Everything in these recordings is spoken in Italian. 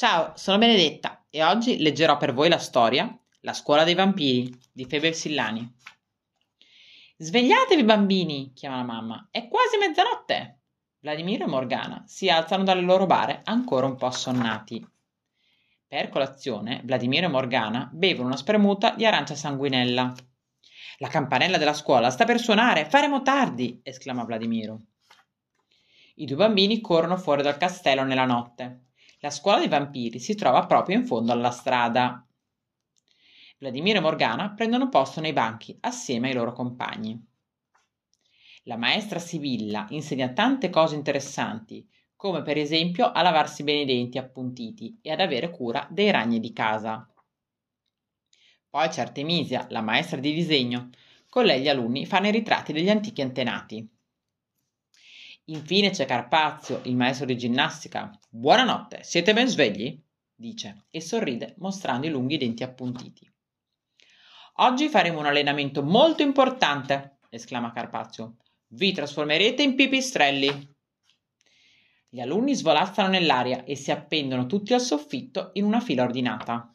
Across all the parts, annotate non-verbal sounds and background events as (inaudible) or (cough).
Ciao, sono Benedetta e oggi leggerò per voi la storia La scuola dei vampiri di Febe Sillani. Svegliatevi bambini, chiama la mamma, è quasi mezzanotte. Vladimiro e Morgana si alzano dalle loro bare ancora un po' assonnati. Per colazione, Vladimiro e Morgana bevono una spremuta di arancia sanguinella. La campanella della scuola sta per suonare, faremo tardi, esclama Vladimiro. I due bambini corrono fuori dal castello nella notte. La scuola dei vampiri si trova proprio in fondo alla strada. Vladimiro e Morgana prendono posto nei banchi assieme ai loro compagni. La maestra Sibilla insegna tante cose interessanti, come per esempio a lavarsi bene i denti appuntiti e ad avere cura dei ragni di casa. Poi c'è Artemisia, la maestra di disegno. Con lei gli alunni fanno i ritratti degli antichi antenati. Infine c'è Carpazio, il maestro di ginnastica. Buonanotte, siete ben svegli? dice e sorride mostrando i lunghi denti appuntiti. Oggi faremo un allenamento molto importante, esclama Carpazio. Vi trasformerete in pipistrelli. Gli alunni svolazzano nell'aria e si appendono tutti al soffitto in una fila ordinata.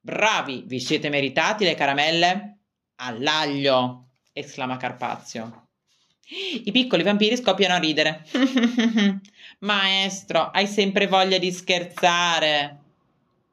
Bravi, vi siete meritati le caramelle? All'aglio, esclama Carpazio. I piccoli vampiri scoppiano a ridere. (laughs) Maestro, hai sempre voglia di scherzare.